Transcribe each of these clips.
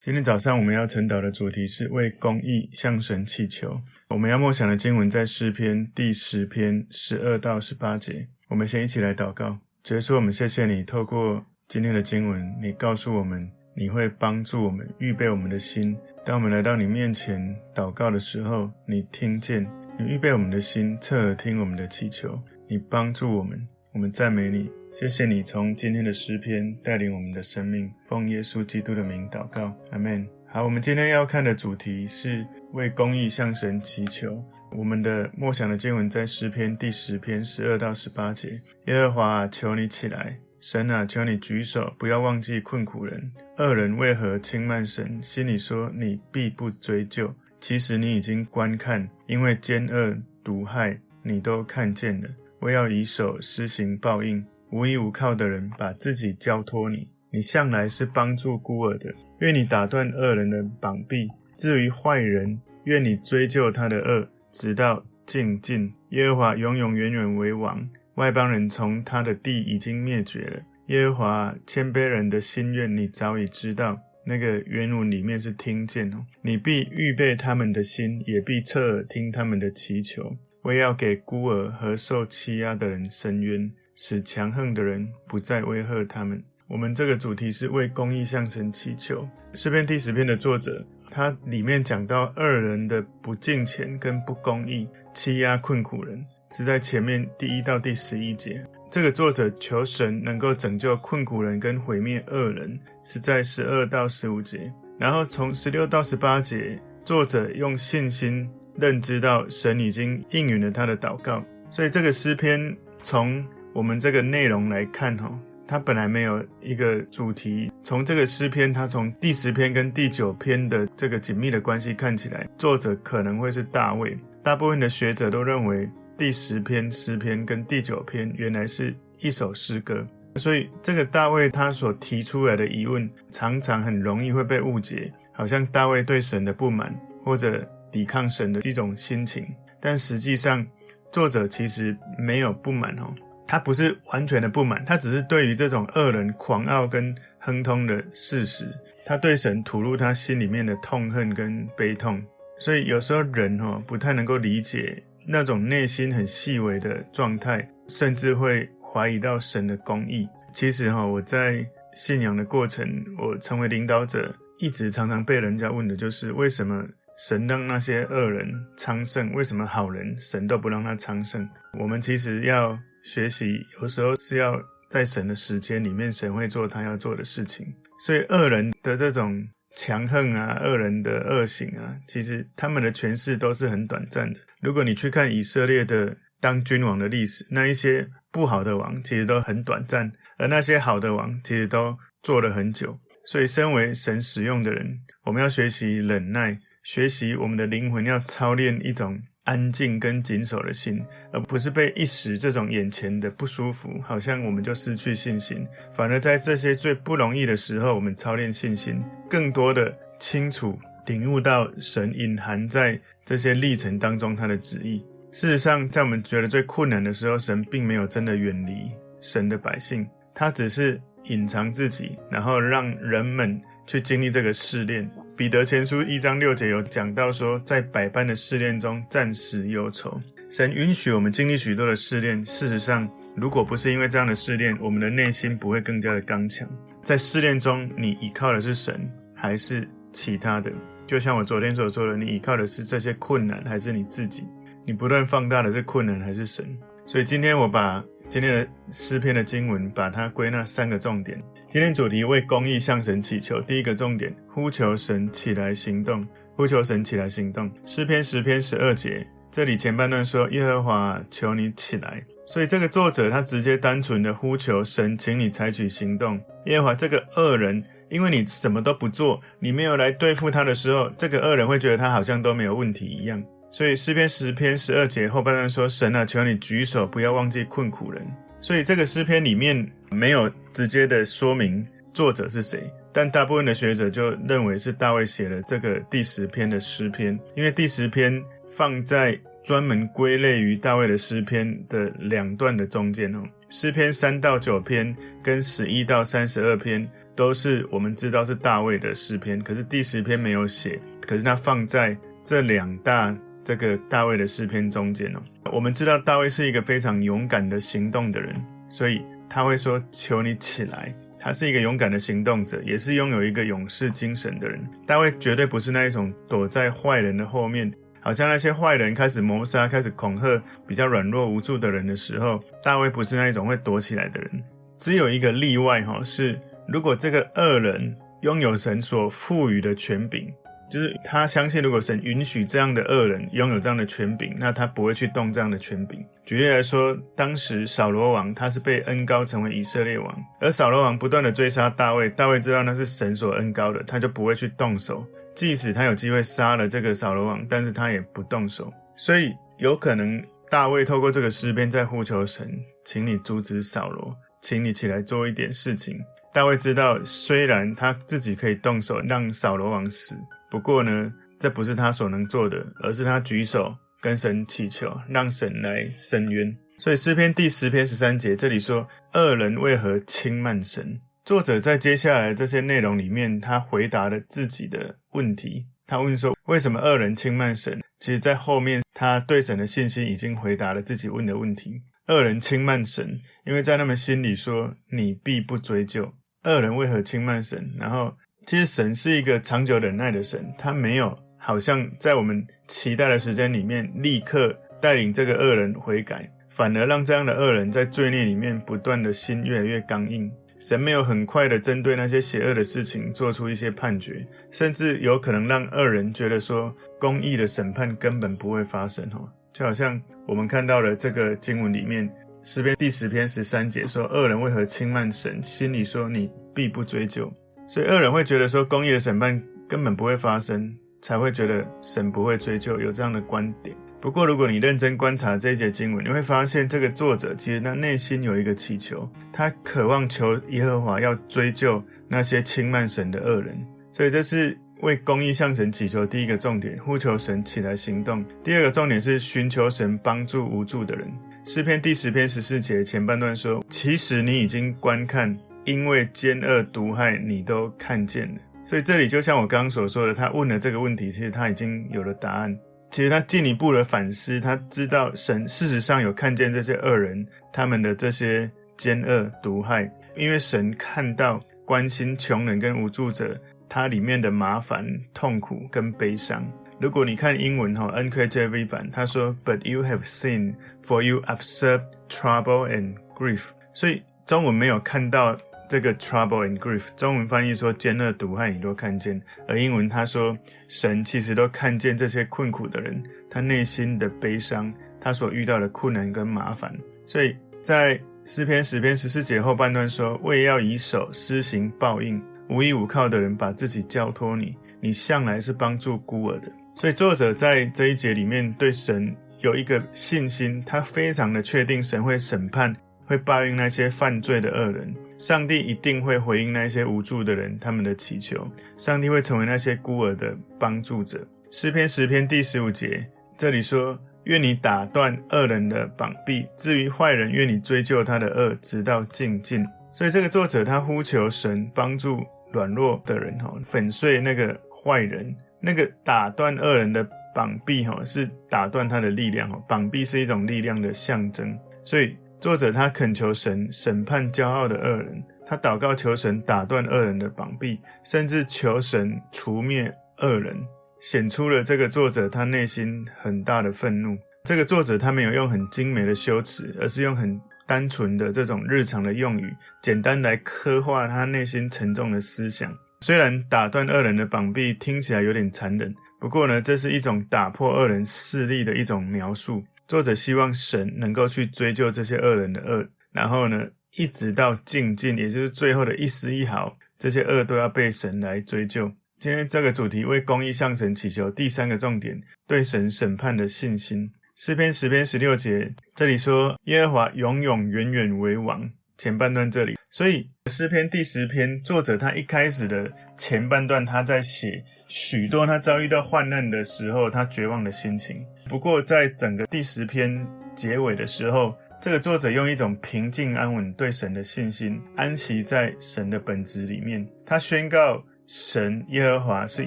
今天早上我们要晨祷的主题是为公义向神祈求。我们要默想的经文在诗篇第十篇十二到十八节。我们先一起来祷告。主耶稣，我们谢谢你，透过今天的经文，你告诉我们，你会帮助我们预备我们的心。当我们来到你面前祷告的时候，你听见，你预备我们的心，侧耳听我们的祈求，你帮助我们。我们赞美你。谢谢你从今天的诗篇带领我们的生命，奉耶稣基督的名祷告，阿门。好，我们今天要看的主题是为公义向神祈求。我们的默想的经文在诗篇第十篇十二到十八节。耶和华啊，求你起来；神啊，求你举手，不要忘记困苦人。恶人为何轻慢神？心里说你必不追究，其实你已经观看，因为奸恶毒害你都看见了。我要以手施行报应。无依无靠的人把自己交托你，你向来是帮助孤儿的。愿你打断恶人的膀臂，至于坏人，愿你追究他的恶，直到尽尽。耶和华永永远远为王，外邦人从他的地已经灭绝了。耶和华谦卑人的心愿，你早已知道。那个原文里面是听见哦，你必预备他们的心，也必侧耳听他们的祈求。我要给孤儿和受欺压的人伸冤。使强横的人不再威吓他们。我们这个主题是为公益向神祈求。诗篇第十篇的作者，他里面讲到恶人的不敬虔跟不公义，欺压困苦人，是在前面第一到第十一节。这个作者求神能够拯救困苦人跟毁灭恶人，是在十二到十五节。然后从十六到十八节，作者用信心认知到神已经应允了他的祷告。所以这个诗篇从我们这个内容来看，哈，它本来没有一个主题。从这个诗篇，它从第十篇跟第九篇的这个紧密的关系看起来，作者可能会是大卫。大部分的学者都认为，第十篇诗篇跟第九篇原来是一首诗歌。所以，这个大卫他所提出来的疑问，常常很容易会被误解，好像大卫对神的不满或者抵抗神的一种心情。但实际上，作者其实没有不满，哦。他不是完全的不满，他只是对于这种恶人狂傲跟亨通的事实，他对神吐露他心里面的痛恨跟悲痛。所以有时候人哦不太能够理解那种内心很细微的状态，甚至会怀疑到神的公义。其实哈，我在信仰的过程，我成为领导者，一直常常被人家问的就是为什么神让那些恶人昌盛，为什么好人神都不让他昌盛？我们其实要。学习有时候是要在神的时间里面，神会做他要做的事情。所以恶人的这种强横啊，恶人的恶行啊，其实他们的权势都是很短暂的。如果你去看以色列的当君王的历史，那一些不好的王其实都很短暂，而那些好的王其实都做了很久。所以，身为神使用的人，我们要学习忍耐，学习我们的灵魂要操练一种。安静跟谨守的心，而不是被一时这种眼前的不舒服，好像我们就失去信心。反而在这些最不容易的时候，我们操练信心，更多的清楚领悟到神隐含在这些历程当中他的旨意。事实上，在我们觉得最困难的时候，神并没有真的远离神的百姓，他只是隐藏自己，然后让人们去经历这个试炼。彼得前书一章六节有讲到说，在百般的试炼中暂时忧愁。神允许我们经历许多的试炼。事实上，如果不是因为这样的试炼，我们的内心不会更加的刚强。在试炼中，你依靠的是神还是其他的？就像我昨天所说的，你依靠的是这些困难还是你自己？你不断放大的是困难还是神？所以今天我把今天的诗篇的经文，把它归纳三个重点。今天主题为公益向神祈求，第一个重点，呼求神起来行动，呼求神起来行动。诗篇十篇十二节，这里前半段说耶和华求你起来，所以这个作者他直接单纯的呼求神，请你采取行动。耶和华这个恶人，因为你什么都不做，你没有来对付他的时候，这个恶人会觉得他好像都没有问题一样。所以诗篇十篇十二节后半段说神啊，求你举手，不要忘记困苦人。所以这个诗篇里面没有直接的说明作者是谁，但大部分的学者就认为是大卫写了这个第十篇的诗篇，因为第十篇放在专门归类于大卫的诗篇的两段的中间哦。诗篇三到九篇跟十一到三十二篇都是我们知道是大卫的诗篇，可是第十篇没有写，可是他放在这两大这个大卫的诗篇中间哦。我们知道大卫是一个非常勇敢的行动的人，所以他会说：“求你起来。”他是一个勇敢的行动者，也是拥有一个勇士精神的人。大卫绝对不是那一种躲在坏人的后面。好像那些坏人开始谋杀、开始恐吓比较软弱无助的人的时候，大卫不是那一种会躲起来的人。只有一个例外哈，是如果这个恶人拥有神所赋予的权柄，就是他相信如果神允许这样的恶人拥有这样的权柄，那他不会去动这样的权柄。举例来说，当时扫罗王他是被恩高成为以色列王，而扫罗王不断的追杀大卫，大卫知道那是神所恩高的，他就不会去动手。即使他有机会杀了这个扫罗王，但是他也不动手。所以有可能大卫透过这个诗篇在呼求神，请你阻止扫罗，请你起来做一点事情。大卫知道，虽然他自己可以动手让扫罗王死，不过呢，这不是他所能做的，而是他举手跟神祈求，让神来伸冤。所以诗篇第十篇十三节这里说：“恶人为何轻慢神？”作者在接下来这些内容里面，他回答了自己的问题。他问说：“为什么恶人轻慢神？”其实，在后面他对神的信心已经回答了自己问的问题。恶人轻慢神，因为在他们心里说：“你必不追究。”恶人为何轻慢神？然后，其实神是一个长久忍耐的神，他没有好像在我们期待的时间里面立刻带领这个恶人悔改，反而让这样的恶人在罪孽里面不断的心越来越刚硬。神没有很快的针对那些邪恶的事情做出一些判决，甚至有可能让恶人觉得说公义的审判根本不会发生哦，就好像我们看到了这个经文里面诗篇第十篇十三节说，恶人为何轻慢神，心里说你必不追究，所以恶人会觉得说公义的审判根本不会发生，才会觉得神不会追究，有这样的观点。不过，如果你认真观察这一节经文，你会发现这个作者其实他内心有一个祈求，他渴望求耶和华要追究那些轻慢神的恶人。所以这是为公义向神祈求第一个重点，呼求神起来行动。第二个重点是寻求神帮助无助的人。诗篇第十篇十四节前半段说：“其实你已经观看，因为奸恶毒害你都看见了。”所以这里就像我刚刚所说的，他问了这个问题，其实他已经有了答案。其实他进一步的反思，他知道神事实上有看见这些恶人他们的这些奸恶毒害，因为神看到关心穷人跟无助者，他里面的麻烦、痛苦跟悲伤。如果你看英文哈，NKJV 版，他说：“But you have seen, for you observe trouble and grief。”所以中文没有看到。这个 trouble and grief，中文翻译说奸恶毒害你都看见，而英文他说神其实都看见这些困苦的人，他内心的悲伤，他所遇到的困难跟麻烦。所以在诗篇十篇十四节后半段说，为要以手施行报应，无依无靠的人把自己交托你，你向来是帮助孤儿的。所以作者在这一节里面对神有一个信心，他非常的确定神会审判，会报应那些犯罪的恶人。上帝一定会回应那些无助的人他们的祈求，上帝会成为那些孤儿的帮助者。诗篇十篇第十五节这里说：“愿你打断恶人的膀臂，至于坏人，愿你追究他的恶，直到尽尽。”所以这个作者他呼求神帮助软弱的人，哈，粉碎那个坏人，那个打断恶人的膀臂，哈，是打断他的力量，哈，膀臂是一种力量的象征，所以。作者他恳求神审判骄傲的恶人，他祷告求神打断恶人的膀臂，甚至求神除灭恶人，显出了这个作者他内心很大的愤怒。这个作者他没有用很精美的修辞，而是用很单纯的这种日常的用语，简单来刻画他内心沉重的思想。虽然打断恶人的膀臂听起来有点残忍，不过呢，这是一种打破恶人势力的一种描述。作者希望神能够去追究这些恶人的恶，然后呢，一直到尽尽，也就是最后的一丝一毫，这些恶都要被神来追究。今天这个主题为公益向神祈求，第三个重点，对神审判的信心。诗篇十篇十六节，这里说耶和华永永远远为王。前半段这里，所以诗篇第十篇作者他一开始的前半段他在写许多他遭遇到患难的时候他绝望的心情。不过，在整个第十篇结尾的时候，这个作者用一种平静安稳对神的信心，安息在神的本质里面。他宣告神耶和华是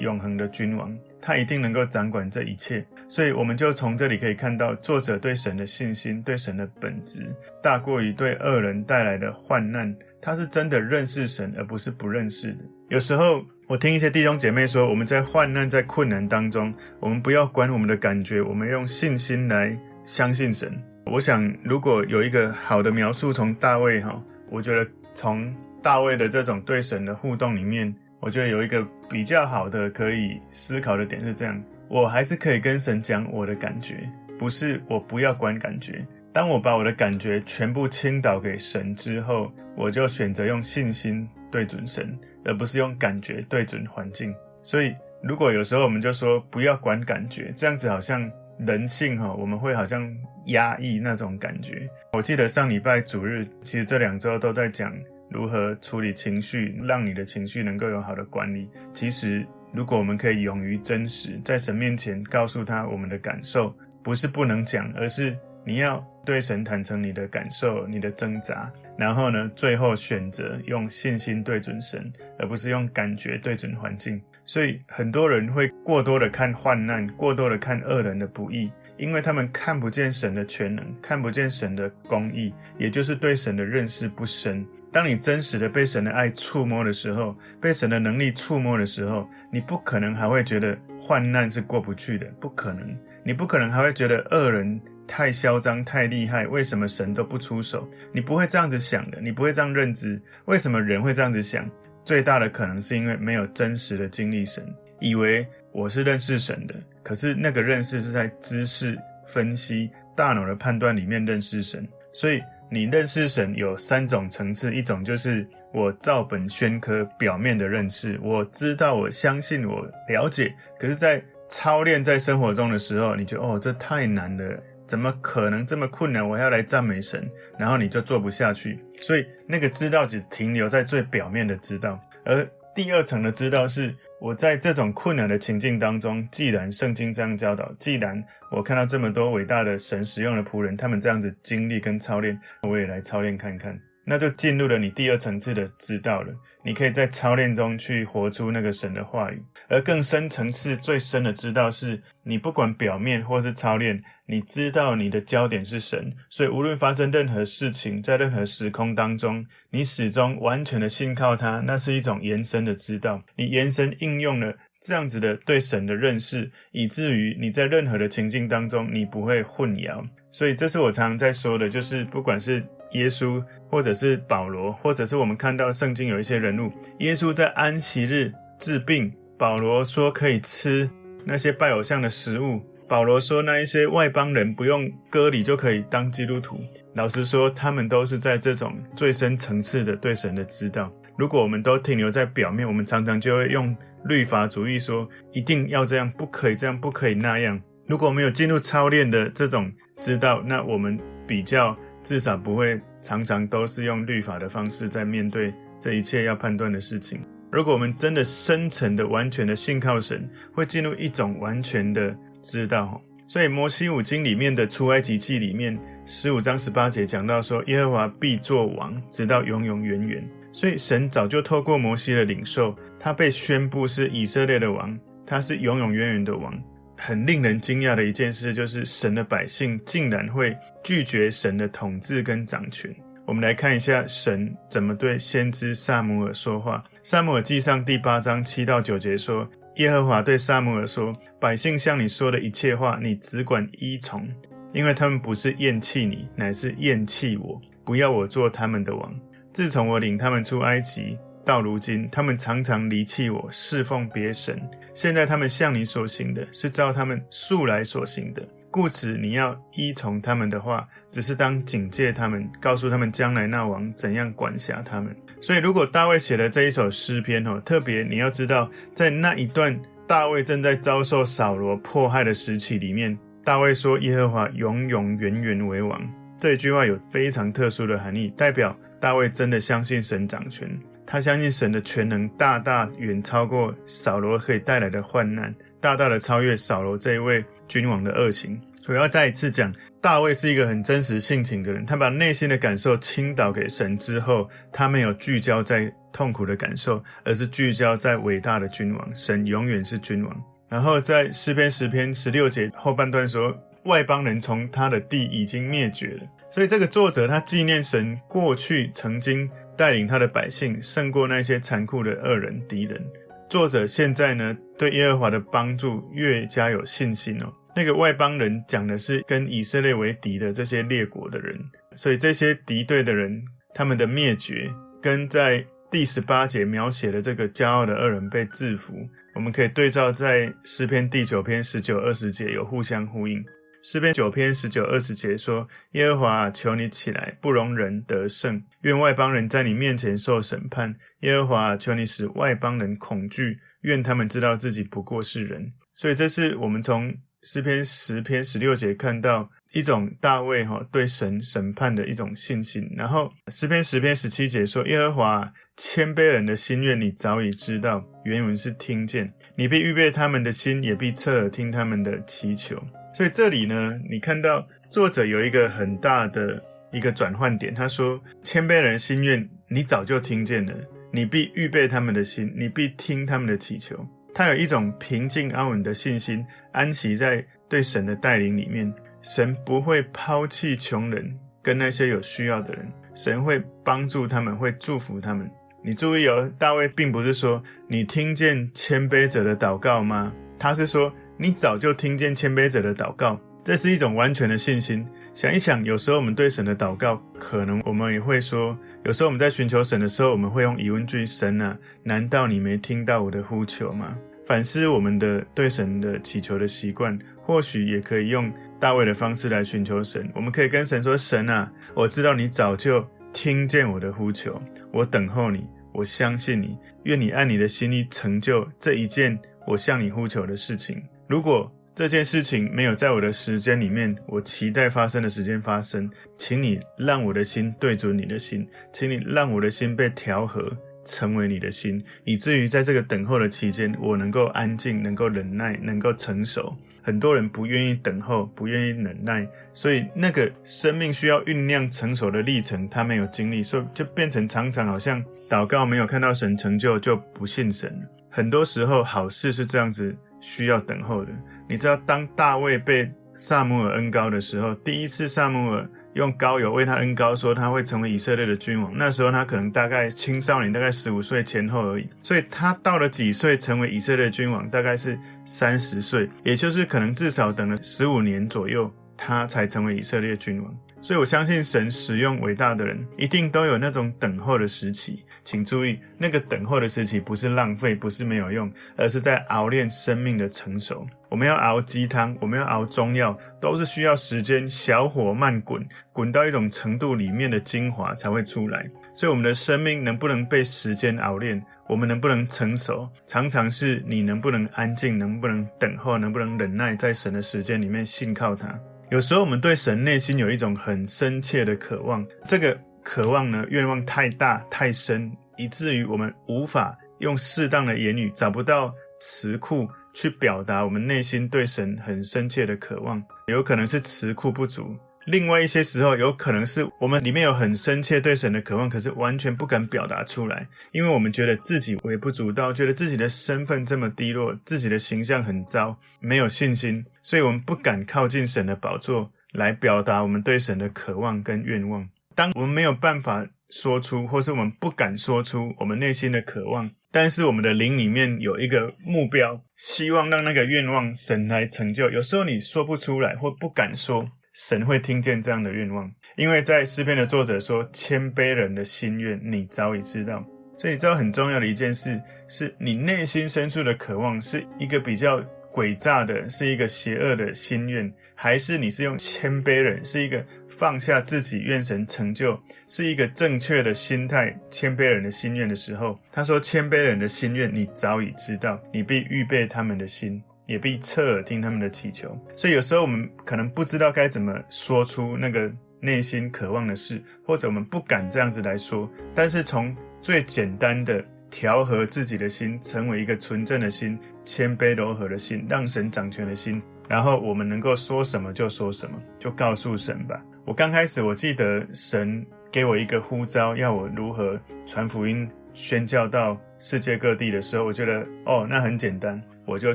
永恒的君王，他一定能够掌管这一切。所以，我们就从这里可以看到，作者对神的信心，对神的本质，大过于对恶人带来的患难。他是真的认识神，而不是不认识的。有时候，我听一些弟兄姐妹说，我们在患难、在困难当中，我们不要管我们的感觉，我们用信心来相信神。我想，如果有一个好的描述，从大卫哈，我觉得从大卫的这种对神的互动里面，我觉得有一个比较好的可以思考的点是这样：我还是可以跟神讲我的感觉，不是我不要管感觉。当我把我的感觉全部倾倒给神之后，我就选择用信心。对准神，而不是用感觉对准环境。所以，如果有时候我们就说不要管感觉，这样子好像人性哈，我们会好像压抑那种感觉。我记得上礼拜主日，其实这两周都在讲如何处理情绪，让你的情绪能够有好的管理。其实，如果我们可以勇于真实，在神面前告诉他我们的感受，不是不能讲，而是你要对神坦诚你的感受、你的挣扎。然后呢，最后选择用信心对准神，而不是用感觉对准环境。所以很多人会过多的看患难，过多的看恶人的不易，因为他们看不见神的全能，看不见神的公义，也就是对神的认识不深。当你真实的被神的爱触摸的时候，被神的能力触摸的时候，你不可能还会觉得患难是过不去的，不可能。你不可能还会觉得恶人太嚣张、太厉害，为什么神都不出手？你不会这样子想的，你不会这样认知。为什么人会这样子想？最大的可能是因为没有真实的经历神，以为我是认识神的，可是那个认识是在知识分析、大脑的判断里面认识神。所以你认识神有三种层次，一种就是我照本宣科、表面的认识，我知道、我相信、我了解，可是，在操练在生活中的时候，你就哦，这太难了，怎么可能这么困难？我要来赞美神，然后你就做不下去。所以那个知道只停留在最表面的知道，而第二层的知道是我在这种困难的情境当中，既然圣经这样教导，既然我看到这么多伟大的神使用的仆人，他们这样子经历跟操练，我也来操练看看。那就进入了你第二层次的知道了。你可以在操练中去活出那个神的话语，而更深层次、最深的知道是，你不管表面或是操练，你知道你的焦点是神，所以无论发生任何事情，在任何时空当中，你始终完全的信靠他，那是一种延伸的知道。你延伸应用了这样子的对神的认识，以至于你在任何的情境当中，你不会混淆。所以这是我常常在说的，就是不管是耶稣，或者是保罗，或者是我们看到圣经有一些人物，耶稣在安息日治病，保罗说可以吃那些拜偶像的食物，保罗说那一些外邦人不用割礼就可以当基督徒。老实说，他们都是在这种最深层次的对神的知道。如果我们都停留在表面，我们常常就会用律法主义说一定要这样，不可以这样，不可以那样。如果我们有进入操练的这种知道，那我们比较。至少不会常常都是用律法的方式在面对这一切要判断的事情。如果我们真的深层的、完全的信靠神，会进入一种完全的知道。所以摩西五经里面的出埃及记里面十五章十八节讲到说，耶和华必作王，直到永永远远。所以神早就透过摩西的领受，他被宣布是以色列的王，他是永永远远的王。很令人惊讶的一件事，就是神的百姓竟然会拒绝神的统治跟掌权。我们来看一下神怎么对先知撒母耳说话。撒母耳记上第八章七到九节说：“耶和华对撒母耳说，百姓向你说的一切话，你只管依从，因为他们不是厌弃你，乃是厌弃我，不要我做他们的王。自从我领他们出埃及。”到如今，他们常常离弃我，侍奉别神。现在他们向你所行的，是照他们素来所行的。故此，你要依从他们的话，只是当警戒他们，告诉他们将来那王怎样管辖他们。所以，如果大卫写的这一首诗篇哦，特别你要知道，在那一段大卫正在遭受扫罗迫害的时期里面，大卫说：“耶和华永永远远为王。”这一句话有非常特殊的含义，代表大卫真的相信神掌权。他相信神的全能大大远超过扫罗可以带来的患难，大大的超越扫罗这一位君王的恶行。我要再一次讲，大卫是一个很真实性情的人，他把内心的感受倾倒给神之后，他没有聚焦在痛苦的感受，而是聚焦在伟大的君王，神永远是君王。然后在诗篇十篇十六节后半段说，外邦人从他的地已经灭绝了。所以这个作者他纪念神过去曾经带领他的百姓胜过那些残酷的恶人敌人。作者现在呢，对耶和华的帮助越加有信心哦。那个外邦人讲的是跟以色列为敌的这些列国的人，所以这些敌对的人他们的灭绝，跟在第十八节描写的这个骄傲的恶人被制服，我们可以对照在诗篇第九篇十九二十节有互相呼应。诗篇九篇十九二十节说：“耶和华，求你起来，不容人得胜。愿外邦人在你面前受审判。耶和华，求你使外邦人恐惧。愿他们知道自己不过是人。”所以，这是我们从诗篇十篇十六节看到一种大卫哈对神审判的一种信心。然后，诗篇十篇十七节说：“耶和华，谦卑人的心愿你早已知道。”原文是听见，你必预备他们的心，也必侧耳听他们的祈求。所以这里呢，你看到作者有一个很大的一个转换点。他说：“谦卑人心愿，你早就听见了，你必预备他们的心，你必听他们的祈求。”他有一种平静安稳的信心，安息在对神的带领里面。神不会抛弃穷人跟那些有需要的人，神会帮助他们，会祝福他们。你注意哦，大卫并不是说你听见谦卑者的祷告吗？他是说。你早就听见谦卑者的祷告，这是一种完全的信心。想一想，有时候我们对神的祷告，可能我们也会说，有时候我们在寻求神的时候，我们会用疑问句：“神啊，难道你没听到我的呼求吗？”反思我们的对神的祈求的习惯，或许也可以用大卫的方式来寻求神。我们可以跟神说：“神啊，我知道你早就听见我的呼求，我等候你，我相信你，愿你按你的心意成就这一件我向你呼求的事情。”如果这件事情没有在我的时间里面，我期待发生的时间发生，请你让我的心对准你的心，请你让我的心被调和成为你的心，以至于在这个等候的期间，我能够安静，能够忍耐，能够成熟。很多人不愿意等候，不愿意忍耐，所以那个生命需要酝酿成熟的历程，他没有经历，所以就变成常常好像祷告没有看到神成就，就不信神。很多时候好事是这样子。需要等候的，你知道，当大卫被撒母耳恩膏的时候，第一次撒母耳用膏油为他恩膏，说他会成为以色列的君王。那时候他可能大概青少年，大概十五岁前后而已。所以他到了几岁成为以色列君王？大概是三十岁，也就是可能至少等了十五年左右，他才成为以色列君王。所以我相信神使用伟大的人，一定都有那种等候的时期。请注意，那个等候的时期不是浪费，不是没有用，而是在熬炼生命的成熟。我们要熬鸡汤，我们要熬中药，都是需要时间，小火慢滚，滚到一种程度，里面的精华才会出来。所以我们的生命能不能被时间熬炼，我们能不能成熟，常常是你能不能安静，能不能等候，能不能忍耐，在神的时间里面信靠他。有时候我们对神内心有一种很深切的渴望，这个渴望呢，愿望太大太深，以至于我们无法用适当的言语，找不到词库去表达我们内心对神很深切的渴望，有可能是词库不足。另外一些时候，有可能是我们里面有很深切对神的渴望，可是完全不敢表达出来，因为我们觉得自己微不足道，觉得自己的身份这么低落，自己的形象很糟，没有信心，所以我们不敢靠近神的宝座来表达我们对神的渴望跟愿望。当我们没有办法说出，或是我们不敢说出我们内心的渴望，但是我们的灵里面有一个目标，希望让那个愿望神来成就。有时候你说不出来，或不敢说。神会听见这样的愿望，因为在诗篇的作者说：“谦卑人的心愿，你早已知道。”所以你知道很重要的一件事，是你内心深处的渴望是一个比较诡诈的，是一个邪恶的心愿，还是你是用谦卑人，是一个放下自己愿神成就，是一个正确的心态，谦卑人的心愿的时候，他说：“谦卑人的心愿，你早已知道，你必预备他们的心。”也必侧耳听他们的祈求，所以有时候我们可能不知道该怎么说出那个内心渴望的事，或者我们不敢这样子来说。但是从最简单的调和自己的心，成为一个纯正的心、谦卑柔和的心，让神掌权的心，然后我们能够说什么就说什么，就告诉神吧。我刚开始我记得神给我一个呼召，要我如何传福音、宣教到世界各地的时候，我觉得哦，那很简单，我就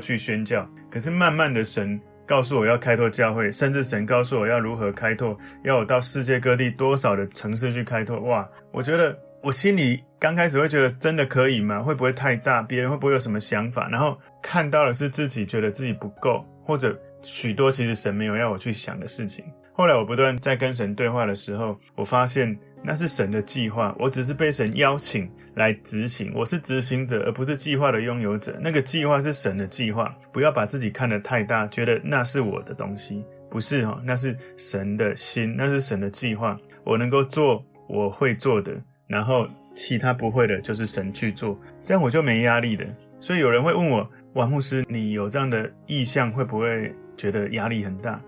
去宣教。可是慢慢的，神告诉我要开拓教会，甚至神告诉我要如何开拓，要我到世界各地多少的城市去开拓。哇，我觉得。我心里刚开始会觉得真的可以吗？会不会太大？别人会不会有什么想法？然后看到的是自己觉得自己不够，或者许多其实神没有要我去想的事情。后来我不断在跟神对话的时候，我发现那是神的计划，我只是被神邀请来执行，我是执行者，而不是计划的拥有者。那个计划是神的计划，不要把自己看得太大，觉得那是我的东西，不是哈，那是神的心，那是神的计划，我能够做我会做的。然后其他不会的，就是神去做，这样我就没压力的。所以有人会问我，王牧师，你有这样的意向，会不会觉得压力很大？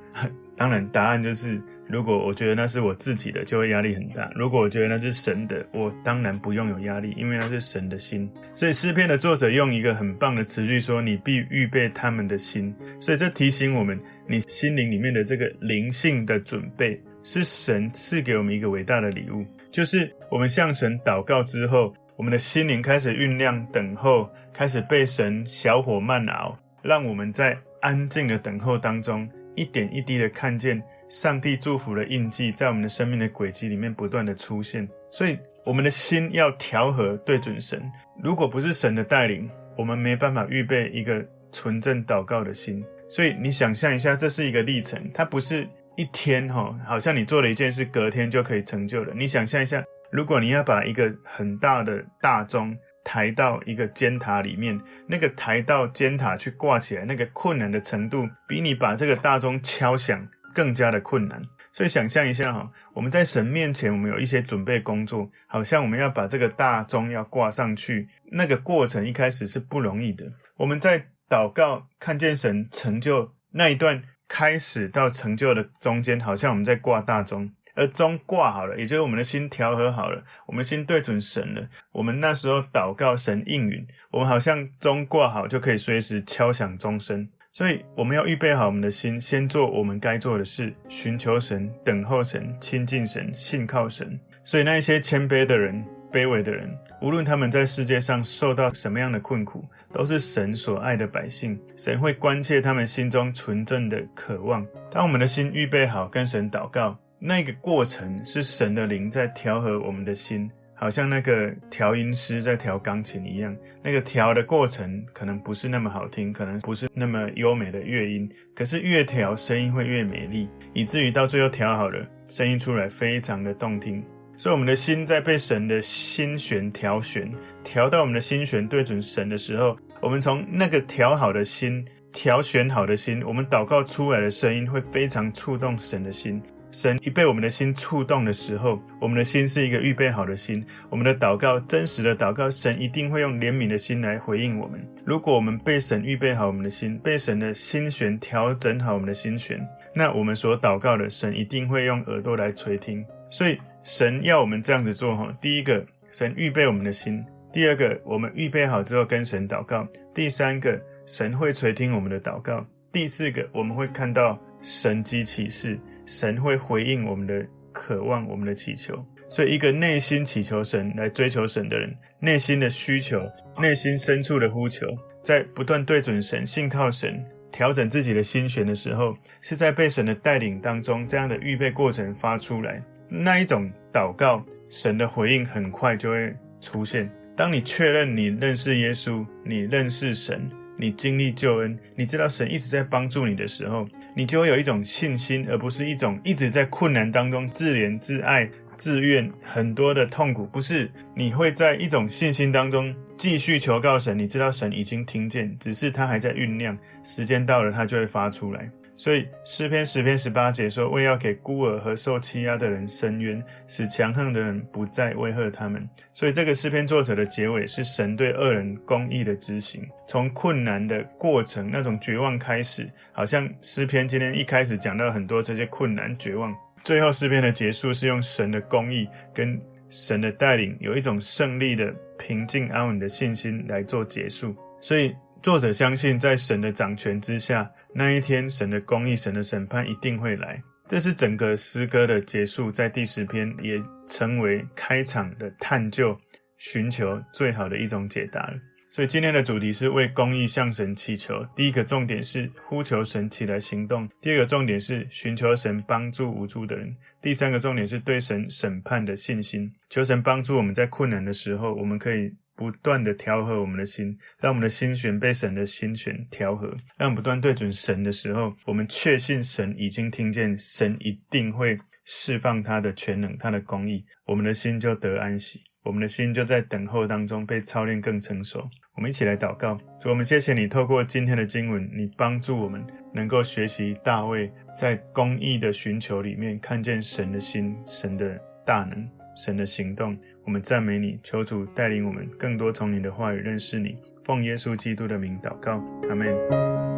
当然，答案就是，如果我觉得那是我自己的，就会压力很大；如果我觉得那是神的，我当然不用有压力，因为那是神的心。所以诗篇的作者用一个很棒的词句说：“你必预备他们的心。”所以这提醒我们，你心灵里面的这个灵性的准备，是神赐给我们一个伟大的礼物。就是我们向神祷告之后，我们的心灵开始酝酿等候，开始被神小火慢熬，让我们在安静的等候当中，一点一滴的看见上帝祝福的印记，在我们的生命的轨迹里面不断的出现。所以，我们的心要调和对准神。如果不是神的带领，我们没办法预备一个纯正祷告的心。所以，你想象一下，这是一个历程，它不是。一天哈，好像你做了一件事，隔天就可以成就了。你想象一下，如果你要把一个很大的大钟抬到一个尖塔里面，那个抬到尖塔去挂起来，那个困难的程度，比你把这个大钟敲响更加的困难。所以想象一下哈，我们在神面前，我们有一些准备工作，好像我们要把这个大钟要挂上去，那个过程一开始是不容易的。我们在祷告看见神成就那一段。开始到成就的中间，好像我们在挂大钟，而钟挂好了，也就是我们的心调和好了，我们心对准神了。我们那时候祷告，神应允，我们好像钟挂好就可以随时敲响钟声。所以我们要预备好我们的心，先做我们该做的事，寻求神，等候神，亲近神，信靠神。所以那一些谦卑的人。卑微的人，无论他们在世界上受到什么样的困苦，都是神所爱的百姓。神会关切他们心中纯正的渴望。当我们的心预备好跟神祷告，那个过程是神的灵在调和我们的心，好像那个调音师在调钢琴一样。那个调的过程可能不是那么好听，可能不是那么优美的乐音，可是越调声音会越美丽，以至于到最后调好了，声音出来非常的动听。所以，我们的心在被神的心弦调弦，调到我们的心弦对准神的时候，我们从那个调好的心、调弦好的心，我们祷告出来的声音会非常触动神的心。神一被我们的心触动的时候，我们的心是一个预备好的心，我们的祷告真实的祷告，神一定会用怜悯的心来回应我们。如果我们被神预备好我们的心，被神的心弦调整好我们的心弦，那我们所祷告的神一定会用耳朵来垂听。所以。神要我们这样子做哈，第一个，神预备我们的心；第二个，我们预备好之后跟神祷告；第三个，神会垂听我们的祷告；第四个，我们会看到神迹启示，神会回应我们的渴望、我们的祈求。所以，一个内心祈求神、来追求神的人，内心的需求、内心深处的呼求，在不断对准神、信靠神、调整自己的心弦的时候，是在被神的带领当中，这样的预备过程发出来。那一种祷告，神的回应很快就会出现。当你确认你认识耶稣，你认识神，你经历救恩，你知道神一直在帮助你的时候，你就会有一种信心，而不是一种一直在困难当中自怜自爱、自怨，很多的痛苦。不是，你会在一种信心当中继续求告神。你知道神已经听见，只是他还在酝酿，时间到了，他就会发出来。所以诗篇十篇十八节说：“为要给孤儿和受欺压的人伸冤，使强横的人不再威吓他们。”所以这个诗篇作者的结尾是神对恶人公义的执行。从困难的过程那种绝望开始，好像诗篇今天一开始讲到很多这些困难绝望，最后诗篇的结束是用神的公义跟神的带领，有一种胜利的平静安稳的信心来做结束。所以。作者相信，在神的掌权之下，那一天神的公义、神的审判一定会来。这是整个诗歌的结束，在第十篇也成为开场的探究、寻求最好的一种解答了。所以今天的主题是为公义向神祈求。第一个重点是呼求神起来行动；第二个重点是寻求神帮助无助的人；第三个重点是对神审判的信心。求神帮助我们在困难的时候，我们可以不断的调和我们的心，让我们的心弦被神的心弦调和。让我们不断对准神的时候，我们确信神已经听见，神一定会释放他的全能、他的公义，我们的心就得安息。我们的心就在等候当中被操练更成熟。我们一起来祷告，主，我们谢谢你，透过今天的经文，你帮助我们能够学习大卫在公义的寻求里面看见神的心、神的大能、神的行动。我们赞美你，求主带领我们更多从你的话语认识你。奉耶稣基督的名祷告，阿门。